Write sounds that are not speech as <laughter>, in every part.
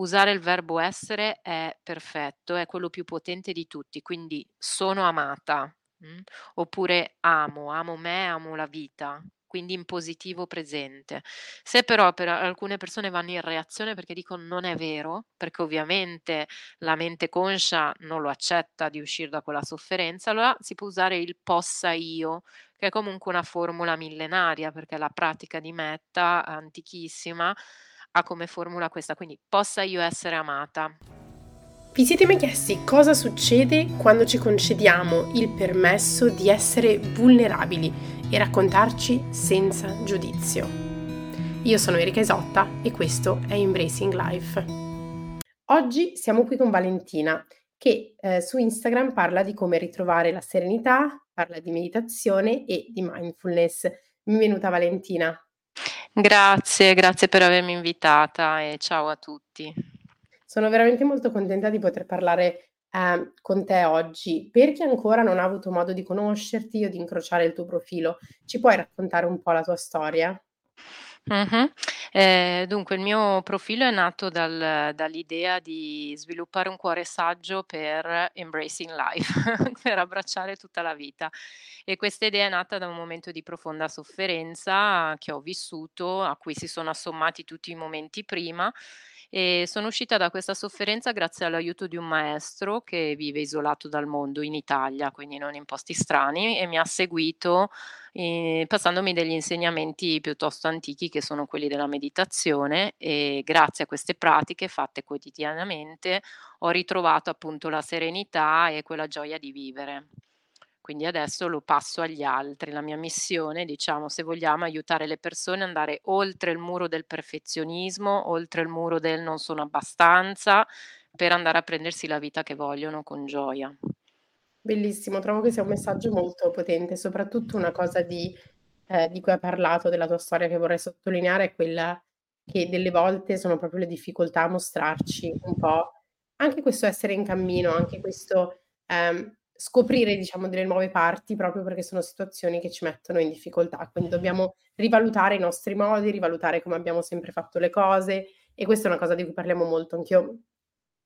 usare il verbo essere è perfetto, è quello più potente di tutti, quindi sono amata, mh, oppure amo, amo me, amo la vita, quindi in positivo presente. Se però per alcune persone vanno in reazione perché dicono non è vero, perché ovviamente la mente conscia non lo accetta di uscire da quella sofferenza, allora si può usare il possa io, che è comunque una formula millenaria, perché la pratica di metta antichissima ha come formula questa, quindi possa io essere amata. Vi siete mai chiesti cosa succede quando ci concediamo il permesso di essere vulnerabili e raccontarci senza giudizio? Io sono Erika Isotta e questo è Embracing Life. Oggi siamo qui con Valentina che eh, su Instagram parla di come ritrovare la serenità, parla di meditazione e di mindfulness. Benvenuta Valentina. Grazie, grazie per avermi invitata e ciao a tutti. Sono veramente molto contenta di poter parlare, ehm, con te oggi. Per chi ancora non ha avuto modo di conoscerti o di incrociare il tuo profilo, ci puoi raccontare un po' la tua storia? Mh-mh. Ehm, dunque il mio profilo è nato dal dall'idea di sviluppare un cuore saggio per embracing life, <laughs> per abbracciare tutta la vita. E questa idea è nata da un momento di profonda sofferenza che ho vissuto, a cui si sono assommati tutti i momenti prima, e sono uscita da questa sofferenza grazie all'aiuto di un maestro che vive isolato dal mondo in Italia, quindi non in posti strani, e mi ha seguito ehm, passandomi degli insegnamenti piuttosto antichi che sono quelli della meditazione e grazie a queste pratiche fatte quotidianamente ho ritrovato appunto la serenità e quella gioia di vivere. Quindi adesso lo passo agli altri. La mia missione, diciamo, se vogliamo, aiutare le persone ad andare oltre il muro del perfezionismo, oltre il muro del non sono abbastanza, per andare a prendersi la vita che vogliono con gioia. Bellissimo, trovo che sia un messaggio molto potente, soprattutto una cosa di ehm, di cui hai parlato, della tua storia che vorrei sottolineare è quella che delle volte sono proprio le difficoltà a mostrarci un po' anche questo essere in cammino, anche questo, ehm, scoprire diciamo delle nuove parti proprio perché sono situazioni che ci mettono in difficoltà. Quindi dobbiamo rivalutare i nostri modi, rivalutare come abbiamo sempre fatto le cose e questa è una cosa di cui parliamo molto. Anch'io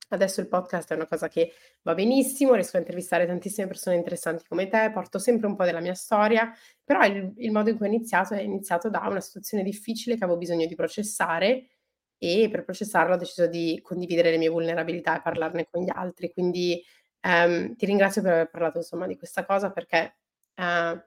Adesso il podcast è una cosa che va benissimo, riesco a intervistare tantissime persone interessanti come te, porto sempre un po' della mia storia, però il, il modo in cui ho iniziato è iniziato da una situazione difficile che avevo bisogno di processare e per processarlo ho deciso di condividere le mie vulnerabilità e parlarne con gli altri. Quindi ehm, ti ringrazio per aver parlato insomma di questa cosa perché eh,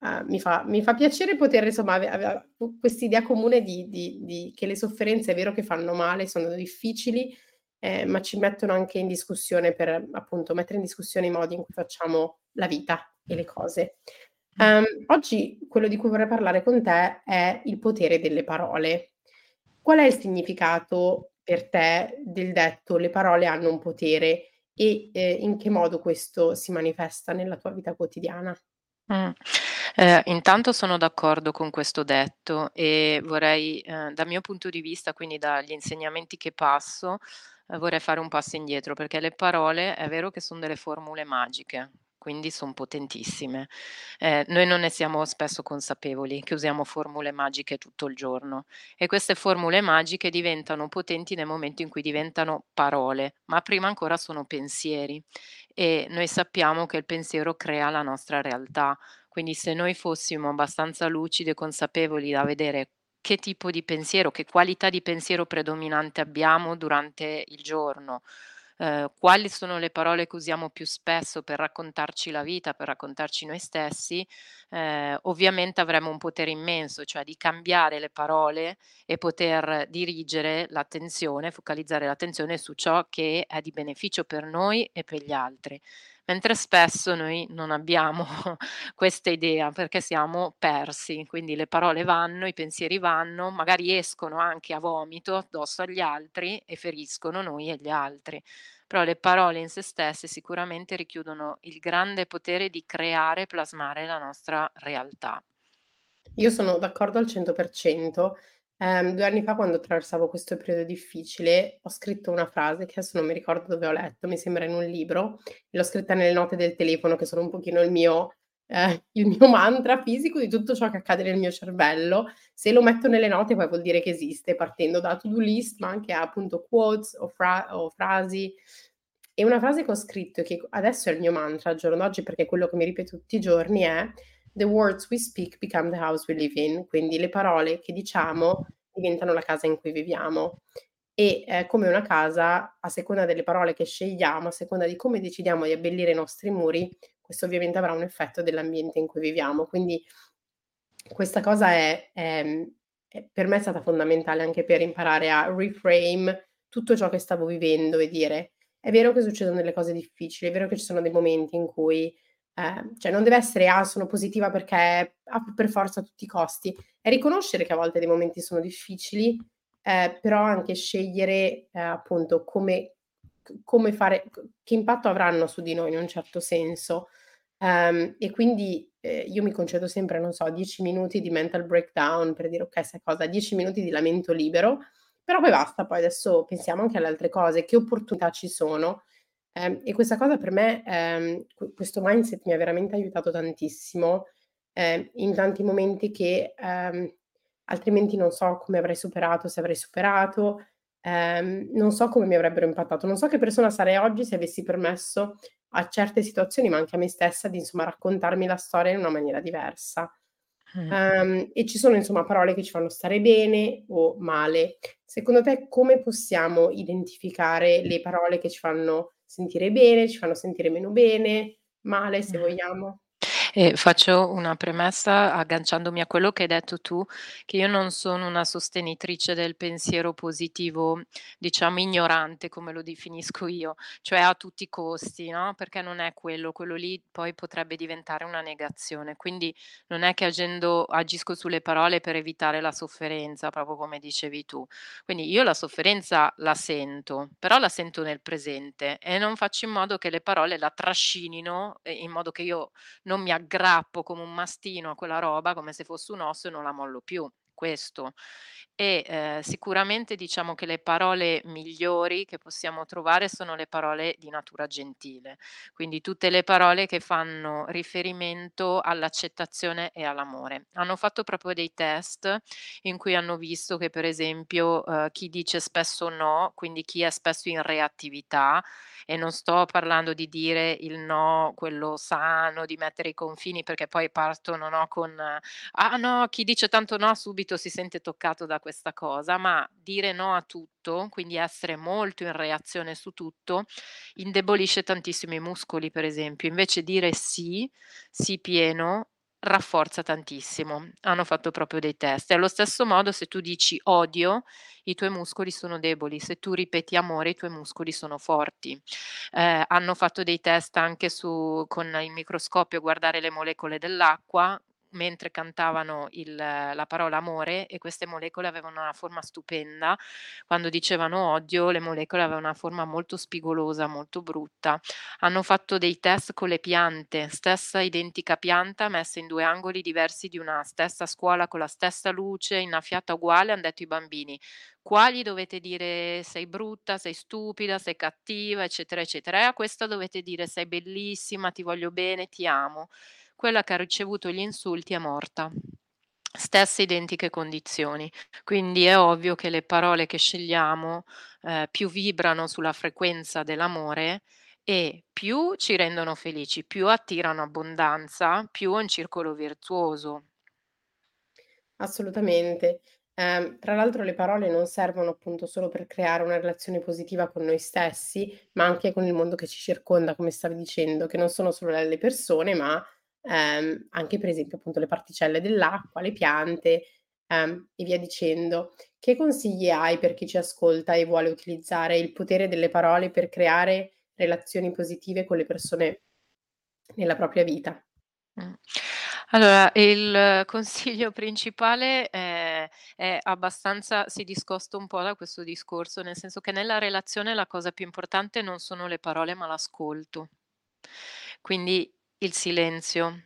eh, mi, fa, mi, fa, piacere poter insomma avere questa idea comune di, di, di che le sofferenze è vero che fanno male, sono difficili, eh, ma ci mettono anche in discussione per appunto mettere in discussione i modi in cui facciamo la vita e le cose. Um, oggi quello di cui vorrei parlare con te è il potere delle parole. Qual è il significato per te del detto le parole hanno un potere e eh, in che modo questo si manifesta nella tua vita quotidiana? Mh. Ehm, intanto sono d'accordo con questo detto e vorrei, ehm, dal mio punto di vista, quindi dagli insegnamenti che passo, ehm, vorrei fare un passo indietro, perché le parole è vero che son delle formule magiche, quindi son potentissime. Ehm, noi non ne siamo spesso consapevoli che usiamo formule magiche tutto il giorno e queste formule magiche diventano potenti nel momento in cui diventano parole, ma prima ancora sono pensieri e noi sappiamo che il pensiero crea la nostra realtà. Quindi se noi fossimo abbastanza lucidi e consapevoli da vedere che tipo di pensiero, che qualità di pensiero predominante abbiamo durante il giorno, Ehm, quali sono le parole che usiamo più spesso per raccontarci la vita, per raccontarci noi stessi, ehm, ovviamente avremo un potere immenso, cioè di cambiare le parole e poter dirigere l'attenzione, focalizzare l'attenzione su ciò che è di beneficio per noi e per gli altri. Mentre spesso noi non abbiamo <laughs> questa idea perché siamo persi, quindi le parole vanno, i pensieri vanno, magari escono anche a vomito addosso agli altri e feriscono noi e gli altri. Però le parole in se stesse sicuramente richiudono il grande potere di creare e plasmare la nostra realtà. Io sono d'accordo al 100%. Ehm, 2 anni fa quando attraversavo questo periodo difficile, ho scritto una frase che adesso non mi ricordo dove ho letto, mi sembra in un libro, l'ho scritta nelle note del telefono che sono un pochino il mio ehm, <laughs> il mio mantra fisico di tutto ciò che accade nel mio cervello. Se lo metto nelle note poi vuol dire che esiste, partendo da to-do list, ma anche a appunto quotes o fra o frasi. E una frase che ho scritto che adesso è il mio mantra al giorno d'oggi, perché quello che mi ripeto tutti i giorni, è: "The words we speak become the house we live in." Quindi le parole che diciamo diventano la casa in cui viviamo. E, ehm, come una casa, a seconda delle parole che scegliamo, a seconda di come decidiamo di abbellire i nostri muri, questo ovviamente avrà un effetto dell'ambiente in cui viviamo. Quindi questa cosa è ehm, è per me è stata fondamentale anche per imparare a reframe tutto ciò che stavo vivendo e dire: "È vero che succedono delle cose difficili, è vero che ci sono dei momenti in cui" ehm, cioè non deve essere: "Ah, sono positiva perché ah, per forza a tutti i costi." È riconoscere che a volte dei momenti sono difficili, ehm, però anche scegliere, ehm, appunto come come fare che impatto avranno su di noi in un certo senso. Ehm, e quindi, ehm, io mi concedo sempre, non so, 10 minuti di mental breakdown per dire: "Okay, sai cosa? 10 minuti di lamento libero, però poi basta, poi adesso pensiamo anche alle altre cose, che opportunità ci sono?" Ehm, e questa cosa per me ehm, questo mindset mi ha veramente aiutato tantissimo, ehm, in tanti momenti che, ehm, altrimenti non so come avrei superato, se avrei superato, ehm, non so come mi avrebbero impattato. Non so che persona sarei oggi se avessi permesso a certe situazioni, ma anche a me stessa, di insomma raccontarmi la storia in una maniera diversa. Ehm, e ci sono insomma parole che ci fanno stare bene o male. Secondo te come possiamo identificare le parole che ci fanno sentire bene, ci fanno sentire meno bene, male se vogliamo? E faccio una premessa agganciandomi a quello che hai detto tu, che io non sono una sostenitrice del pensiero positivo, diciamo ignorante, come lo definisco io, cioè a tutti i costi, no, perché non è quello, quello lì poi potrebbe diventare una negazione. Quindi non è che agendo agisco sulle parole per evitare la sofferenza, proprio come dicevi tu. Quindi io la sofferenza la sento, però la sento nel presente e non faccio in modo che le parole la trascinino, ehm, in modo che io non mi aggrappo come un mastino a quella roba, come se fosse un osso e non la mollo più, questo. E, ehm, sicuramente diciamo che le parole migliori che possiamo trovare sono le parole di natura gentile, quindi tutte le parole che fanno riferimento all'accettazione e all'amore. Hanno fatto proprio dei test in cui hanno visto che per esempio, uhm, chi dice spesso no, quindi chi è spesso in reattività, e non sto parlando di dire il no, quello sano, di mettere i confini perché poi partono, no, con: "Ah no, chi dice tanto no subito si sente toccato da questa cosa", ma dire no a tutto, quindi essere molto in reazione su tutto, indebolisce tantissimo i muscoli per esempio. Invece dire sì, sì pieno, rafforza tantissimo. Hanno fatto proprio dei test. E allo stesso modo se tu dici odio, i tuoi muscoli sono deboli, se tu ripeti amore i tuoi muscoli sono forti. Ehm, hanno fatto dei test anche su con il microscopio, guardare le molecole dell'acqua mentre cantavano il la parola amore e queste molecole avevano una forma stupenda. Quando dicevano odio, le molecole avevano una forma molto spigolosa, molto brutta. Hanno fatto dei test con le piante, stessa identica pianta messa in 2 angoli diversi di una stessa scuola, con la stessa luce, innaffiata uguale, han detto ai bambini: "Qua gli dovete dire: "Sei brutta, sei stupida, sei cattiva", eccetera, eccetera, e a questa dovete dire: "Sei bellissima, ti voglio bene, ti amo". Quella che ha ricevuto gli insulti è morta. Stesse identiche condizioni. Quindi è ovvio che le parole che scegliamo, ehm, più vibrano sulla frequenza dell'amore e più ci rendono felici, più attirano abbondanza, più è un circolo virtuoso. Assolutamente. Ehm, tra l'altro le parole non servono appunto solo per creare una relazione positiva con noi stessi, ma anche con il mondo che ci circonda, come stavi dicendo, che non sono solo le persone, ma, ehm, anche per esempio appunto le particelle dell'acqua, le piante, ehm, e via dicendo. Che consigli hai per chi ci ascolta e vuole utilizzare il potere delle parole per creare relazioni positive con le persone nella propria vita? Mh. Allora, il consiglio principale è è abbastanza si discosta un po' da questo discorso, nel senso che nella relazione la cosa più importante non sono le parole, ma l'ascolto. Quindi il silenzio,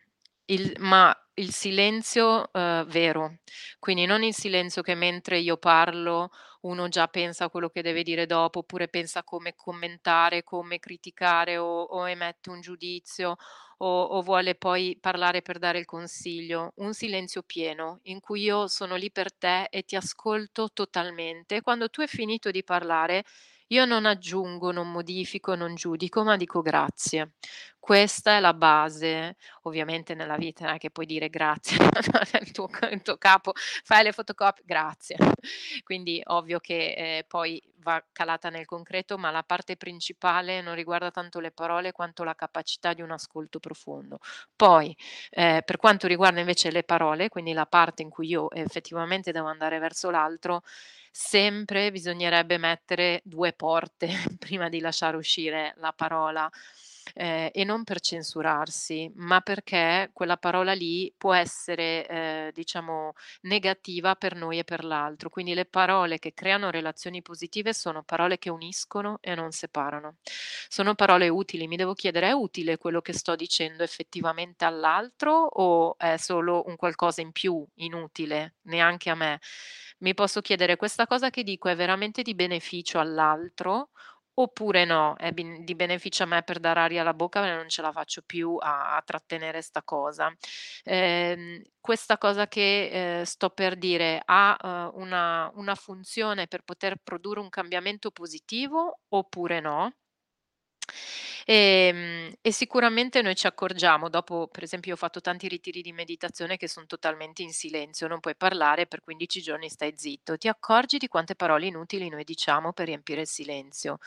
Il ma il silenzio, uhm, vero. Quindi non il silenzio che mentre io parlo uno già pensa a quello che deve dire dopo, oppure pensa come commentare, come criticare o o emette un giudizio o o vuole poi parlare per dare il consiglio. Un silenzio pieno, in cui io sono lì per te e ti ascolto totalmente. Quando tu hai finito di parlare, io non aggiungo, non modifico, non giudico, ma dico grazie. Questa è la base. Ovviamente nella vita non è che puoi dire grazie <laughs> il tuo tuo capo: "Fai le fotocopie?" "Grazie." <laughs> Quindi ovvio che, ehm, poi va calata nel concreto, ma la parte principale non riguarda tanto le parole quanto la capacità di un ascolto profondo. Poi, ehm, per quanto riguarda invece le parole, quindi la parte in cui io effettivamente devo andare verso l'altro, sempre bisognerebbe mettere 2 porte <laughs> prima di lasciare uscire la parola, ehm, e non per censurarsi, ma perché quella parola lì può essere, ehm, diciamo negativa per noi e per l'altro. Quindi le parole che creano relazioni positive sono parole che uniscono e non separano. Sono parole utili. Mi devo chiedere: è utile quello che sto dicendo effettivamente all'altro o è solo un qualcosa in più, inutile, neanche a me? Mi posso chiedere: questa cosa che dico è veramente di beneficio all'altro oppure no, è di beneficio a me per dare aria alla bocca e non ce la faccio più a a trattenere 'sta cosa. Ehm, questa cosa che, ehm, sto per dire ha, uhm, una una funzione per poter produrre un cambiamento positivo oppure no? Ehm, e sicuramente noi ci accorgiamo dopo per esempio io ho fatto tanti ritiri di meditazione che son totalmente in silenzio, non puoi parlare per 15 giorni stai zitto. Ti accorgi di quante parole inutili noi diciamo per riempire il silenzio.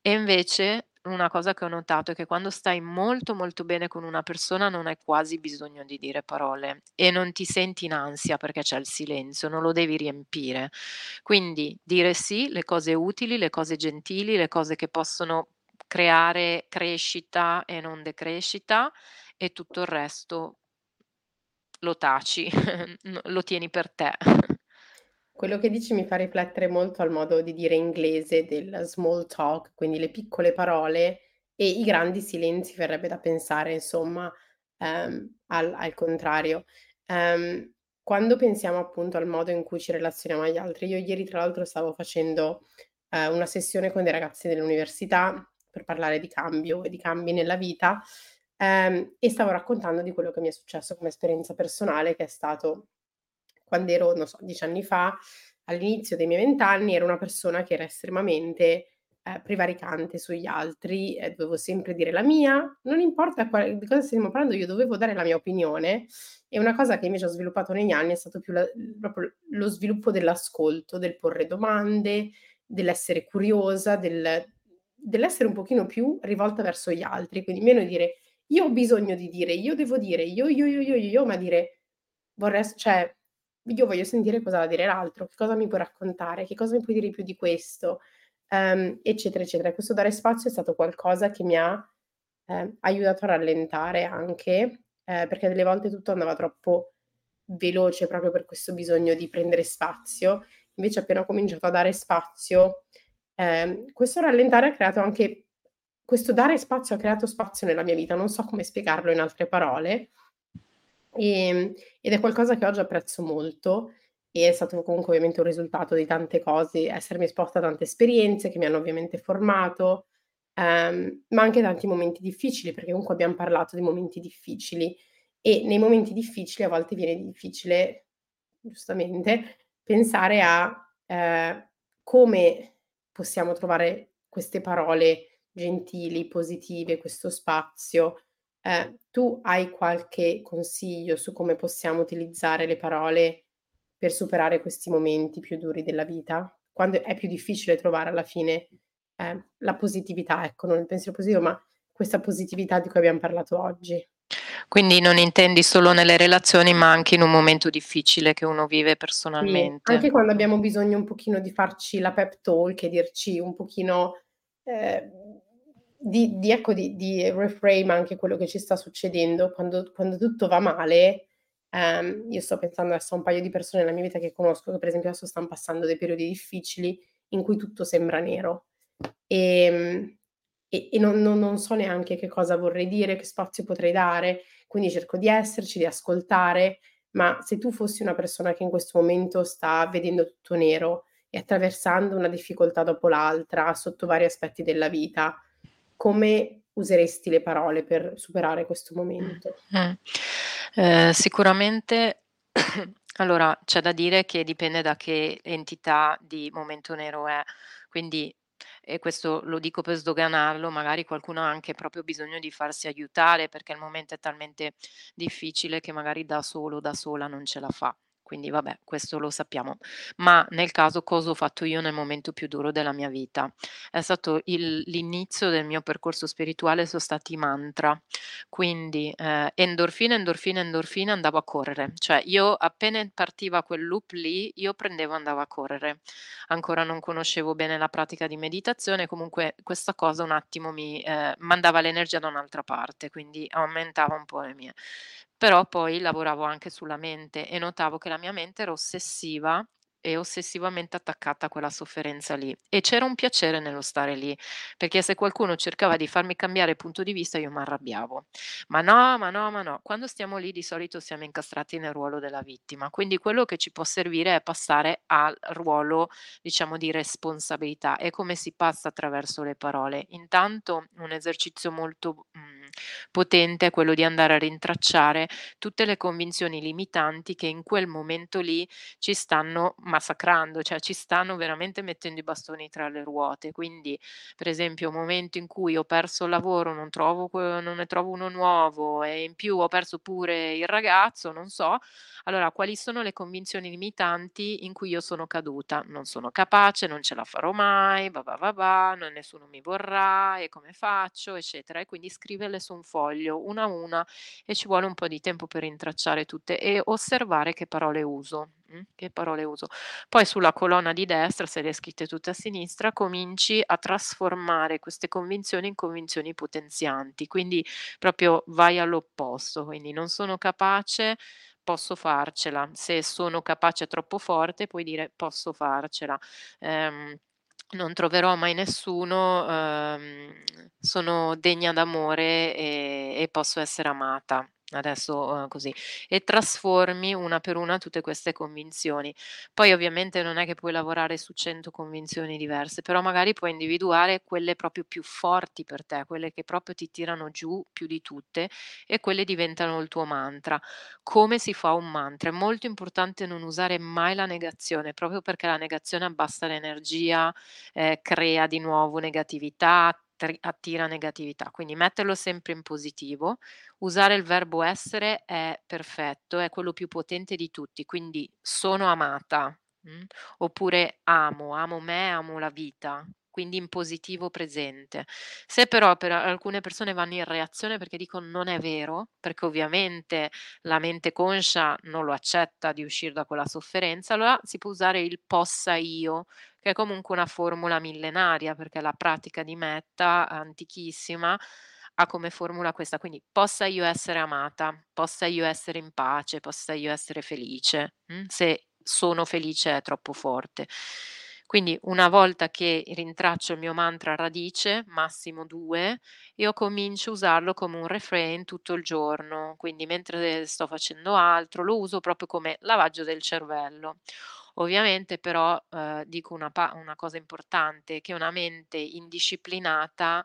E invece una cosa che ho notato è che quando stai molto, molto bene con una persona non hai quasi bisogno di dire parole e non ti senti in ansia perché c'è il silenzio, non lo devi riempire. Quindi dire sì, le cose utili, le cose gentili, le cose che possono creare crescita e non decrescita e tutto il resto lo taci, <laughs> lo tieni per te. Quello che dici mi fa riflettere molto al modo di dire inglese del small talk, quindi le piccole parole e i grandi silenzi, verrebbe da pensare insomma, ehm, al al contrario. Ehm, quando pensiamo appunto al modo in cui ci relazioniamo agli altri io ieri tra l'altro stavo facendo, ehm, una sessione con dei ragazzi dell'università per parlare di cambio e di cambi nella vita, ehm, e stavo raccontando di quello che mi è successo come esperienza personale, che è stato quand'ero, non so, 10 anni fa, all'inizio dei miei 20 anni, ero una persona che era estremamente, ehm, prevaricante sugli altri, e dovevo sempre dire la mia, non importa qual di cosa stiamo parlando, io dovevo dare la mia opinione. E una cosa che invece ho sviluppato negli anni è stato più la proprio lo sviluppo dell'ascolto, del porre domande, dell'essere curiosa, del dell'essere un pochino più rivolta verso gli altri, quindi meno dire: "Io ho bisogno di dire, io devo dire, io, io, io, io, io", ma dire: "Vorrei cioè io voglio sentire cosa ha da dire l'altro, che cosa mi puoi raccontare, che cosa mi puoi dire più di questo", ehm, eccetera, eccetera. Questo dare spazio è stato qualcosa che mi ha, ehm, aiutato a rallentare anche, ehm, perché delle volte tutto andava troppo veloce proprio per questo bisogno di prendere spazio. Invece appena ho cominciato a dare spazio, ehm, questo rallentare ha creato anche questo dare spazio ha creato spazio nella mia vita, non so come spiegarlo in altre parole. Ehm, ed è qualcosa che oggi apprezzo molto e è stato comunque ovviamente un risultato di tante cose, essermi esposta a tante esperienze che mi hanno ovviamente formato, ehm, ma anche tanti momenti difficili, perché comunque abbiam parlato di momenti difficili e nei momenti difficili a volte viene difficile, giustamente, pensare a, ehm, come possiamo trovare queste parole gentili, positive, questo spazio. Ehm, tu hai qualche consiglio su come possiamo utilizzare le parole per superare questi momenti più duri della vita? Quando è più difficile trovare alla fine, ehm, la positività, ecco, non il pensiero positivo, ma questa positività di cui abbiam parlato oggi. Quindi non intendi solo nelle relazioni, ma anche in un momento difficile che uno vive Sì, personalmente. anche quando abbiamo bisogno un pochino di farci la pep talk e dirci un pochino, ehm, di di ecco, di di reframe anche quello che ci sta succedendo quando quando tutto va male. Ehm, io sto pensando adesso a un paio di persone nella mia vita che conosco che per esempio adesso stan passando dei periodi difficili in cui tutto sembra nero. Ehm e e non non non so neanche che cosa vorrei dire, che spazio potrei dare, quindi cerco di esserci, di ascoltare, ma se tu fossi una persona che in questo momento sta vedendo tutto nero e attraversando una difficoltà dopo l'altra sotto vari aspetti della vita, come useresti le parole per superare questo momento? mh. Ehm, sicuramente <coughs> allora c'è da dire che dipende da che entità di momento nero è. Quindi e questo lo dico per sdoganarlo, magari qualcuno ha anche proprio bisogno di farsi aiutare perché il momento è talmente difficile che magari da solo, da sola non ce la fa. Quindi vabbè, questo lo sappiamo. Ma nel caso cosa ho fatto io nel momento più duro della mia vita? È stato il l'inizio del mio percorso spirituale so stati mantra. Quindi, ehm, endorfina, endorfina, endorfina, andavo a correre. Cioè io appena partiva quel loop lì, io prendevo e andavo a correre. Ancora non conoscevo bene la pratica di meditazione, comunque questa cosa un attimo mi, ehm, mandava l'energia da un'altra parte, quindi aumentava un po' le mie. Però poi lavoravo anche sulla mente e notavo che la mia mente era ossessiva e ossessivamente attaccata a quella sofferenza lì. E c'era un piacere nello stare lì, perché se qualcuno cercava di farmi cambiare punto di vista io m'arrabbiavo. Ma no, ma no, ma no. Quando stiamo lì di solito siamo incastrati nel ruolo della vittima, quindi quello che ci può servire è passare al ruolo, diciamo, di responsabilità. E come si passa attraverso le parole? Intanto un esercizio molto, mhmm, potente è quello di andare a rintracciare tutte le convinzioni limitanti che in quel momento lì ci stanno massacrando, cioè ci stanno veramente mettendo i bastoni tra le ruote. Quindi, per esempio, un momento in cui ho perso il lavoro, non trovo non ne trovo uno nuovo e in più ho perso pure il ragazzo, non so, allora quali sono le convinzioni limitanti in cui io sono caduta? Non sono capace, non ce la farò mai, va va va va, nessuno mi vorrà e come faccio, eccetera. E quindi scriverle su un foglio una a una e ci vuole un po' di tempo per rintracciare tutte e osservare che parole uso, mh, che parole uso. Poi sulla colonna di destra, se le hai scritte tutte a sinistra, cominci a trasformare queste convinzioni in convinzioni potenzianti, quindi proprio vai all'opposto, quindi non sono capace, posso farcela. Se sono capace troppo forte, puoi dire posso farcela. Ehm, non troverò mai nessuno, ehm, sono degna d'amore e e posso essere amata. Adesso, uhm, così. E trasformi una per una tutte queste convinzioni. Poi ovviamente non è che puoi lavorare su 100 convinzioni diverse, però magari puoi individuare quelle proprio più forti per te, quelle che proprio ti tirano giù più di tutte e quelle diventano il tuo mantra. Come si fa un mantra? È molto importante non usare mai la negazione, proprio perché la negazione abbassa l'energia, ehm, crea di nuovo negatività, attira negatività. Quindi metterlo sempre in positivo, usare il verbo essere è perfetto, è quello più potente di tutti, quindi sono amata, mh, oppure amo, amo me, amo la vita, quindi in positivo presente. Se però per alcune persone vanno in reazione perché dicono: "Non è vero", perché ovviamente la mente conscia non lo accetta di uscire da quella sofferenza, allora si può usare il possa io, che è comunque una formula millenaria, perché la pratica di metta antichissima ha come formula questa, quindi possa io essere amata, possa io essere in pace, possa io essere felice, mh? Se sono felice è troppo forte. Quindi una volta che rintraccio il mio mantra radice, massimo 2, io comincio a usarlo come un refrain tutto il giorno, quindi mentre sto facendo altro lo uso proprio come lavaggio del cervello. Ovviamente però, ehm, dico una pa una cosa importante, che una mente indisciplinata,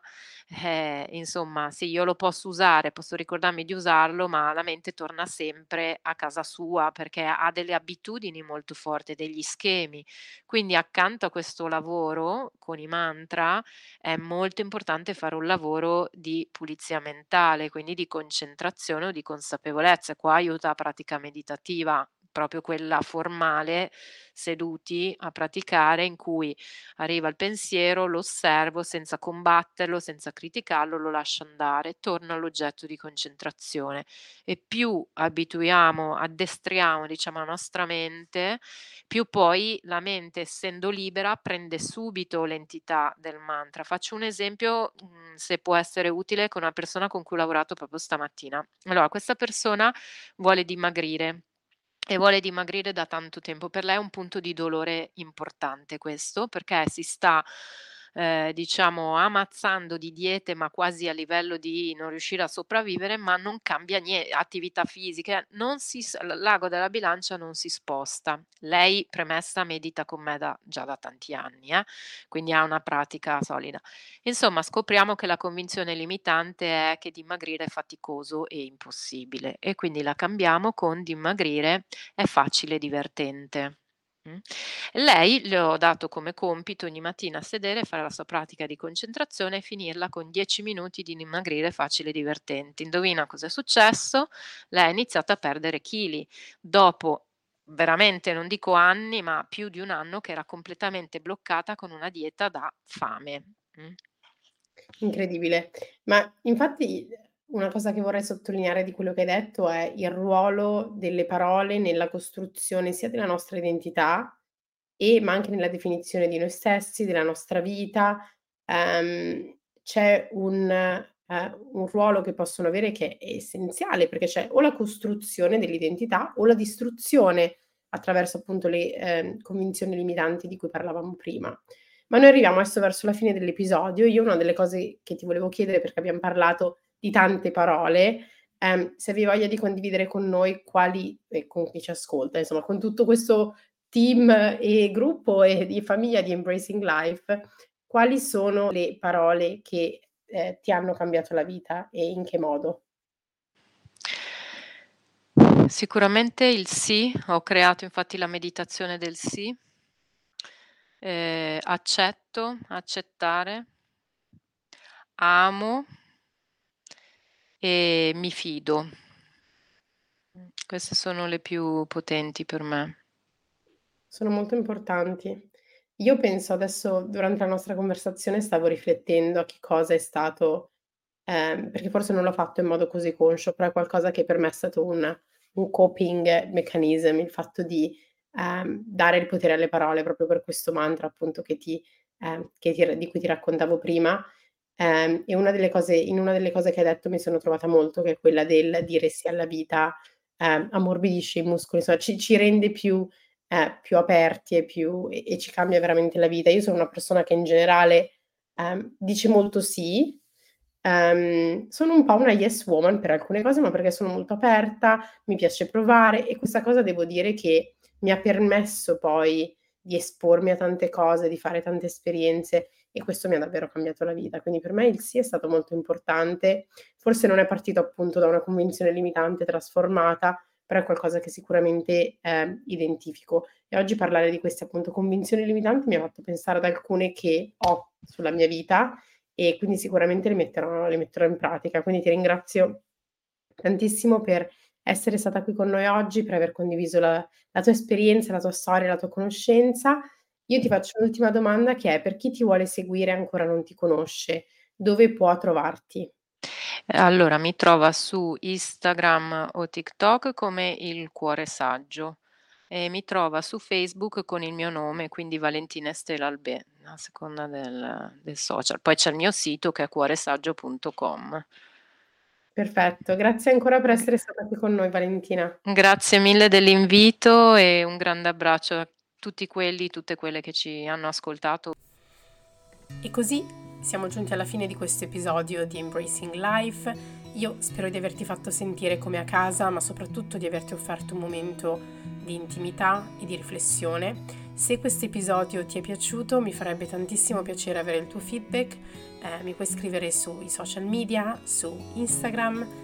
eh, insomma sì, io lo posso usare, posso ricordarmi di usarlo, ma la mente torna sempre a casa sua, perché ha delle abitudini molto forti, degli schemi. Quindi accanto a questo lavoro con i mantra, è molto importante fare un lavoro di pulizia mentale, quindi di concentrazione o di consapevolezza. Qua aiuta la pratica meditativa, proprio quella formale, seduti a praticare, in cui arriva il pensiero, lo osservo senza combatterlo, senza criticarlo, lo lascio andare, torno all'oggetto di concentrazione. E più abituiamo, addestriamo, diciamo, la nostra mente, più poi la mente, essendo libera, prende subito l'entità del mantra. Faccio un esempio, mhmm, se può essere utile, con una persona con cui ho lavorato proprio stamattina. Allora, questa persona vuole dimagrire e vuole dimagrire da tanto tempo. Per lei è un punto di dolore importante questo, perché si sta ehm, diciamo ammazzando di diete, ma quasi a livello di non riuscire a sopravvivere, ma non cambia nie attività fisiche, non si l'ago della bilancia non si sposta. Lei, premessa, medita con me da già da tanti anni, eh, quindi ha una pratica solida. Insomma, scopriamo che la convinzione limitante è che dimagrire è faticoso e impossibile e quindi la cambiamo con dimagrire è facile e divertente. Mh. Lei le ho dato come compito ogni mattina sedere, fare la sua pratica di concentrazione e finirla con 10 minuti di dimagrire facile e divertente. Indovina cos'è successo? Lei ha iniziato a perdere chili. Dopo veramente non dico anni, ma più di 1 anno che era completamente bloccata con una dieta da fame. Mh. Incredibile. Ma infatti una cosa che vorrei sottolineare di quello che hai detto è il ruolo delle parole nella costruzione sia della nostra identità e ma anche nella definizione di noi stessi, della nostra vita. Ehm, c'è un ehm, un ruolo che possono avere che è essenziale, perché c'è o la costruzione dell'identità o la distruzione attraverso appunto le, ehm, convinzioni limitanti di cui parlavamo prima. Ma noi arriviamo adesso verso la fine dell'episodio. Io una delle cose che ti volevo chiedere, perché abbiam parlato di tante parole, ehm, se avevi voglia di condividere con noi quali e con chi ci ascolta, insomma, con tutto questo team e gruppo e di famiglia di Embracing Life, quali sono le parole che, ehm, ti hanno cambiato la vita e in che modo? Sicuramente il sì, ho creato infatti la meditazione del sì. Ehm, accetto, accettare. Amo. E mi fido. Queste sono le più potenti per me. Sono molto importanti. Io penso adesso durante la nostra conversazione stavo riflettendo a che cosa è stato ehm, perché forse non l'ho fatto in modo così conscio, però è qualcosa che per me è stato un un coping mechanism, il fatto di, ehm, dare il potere alle parole proprio per questo mantra appunto ti che ti di cui ti raccontavo prima. Ehm, e una delle cose in una delle cose che hai detto mi sono trovata molto, che è quella del dire sì alla vita, ehm, ammorbidisce i muscoli, insomma ci ci rende più ehm, più aperti e più e e ci cambia veramente la vita. Io sono una persona che in generale, ehm, dice molto sì. Ehm, sono un po' una yes woman per alcune cose, ma perché sono molto aperta, mi piace provare e questa cosa devo dire che mi ha permesso poi di espormi a tante cose, di fare tante esperienze e questo mi ha davvero cambiato la vita. Quindi per me il sì è stato molto importante. Forse non è partito appunto da una convinzione limitante trasformata, però è qualcosa che sicuramente, ehm, identifico. E oggi parlare di queste appunto convinzioni limitanti mi ha fatto pensare ad alcune che ho sulla mia vita e quindi sicuramente le metterò le metterò in pratica. Quindi ti ringrazio tantissimo per essere stata qui con noi oggi, per aver condiviso la la tua esperienza, la tua storia, la tua conoscenza. Io ti faccio l'ultima domanda che è: per chi ti vuole seguire e ancora non ti conosce, dove può trovarti? Allora, mi trova su Instagram o TikTok come Il Cuore Saggio e mi trova su Facebook con il mio nome, quindi Valentina Estela Albé, a seconda del del social. Poi c'è il mio sito che è cuoresaggio.com. Perfetto, grazie ancora per essere stata qui con noi Valentina. Grazie mille dell'invito e un grande abbraccio a tutti quelli, tutte quelle che ci hanno ascoltato. E così siamo giunti alla fine di questo episodio di Embracing Life. Io spero di averti fatto sentire come a casa, ma soprattutto di averti offerto un momento di intimità e di riflessione. Se questo episodio ti è piaciuto, mi farebbe tantissimo piacere avere il tuo feedback. Eh, mi puoi scrivere sui social media, su Instagram,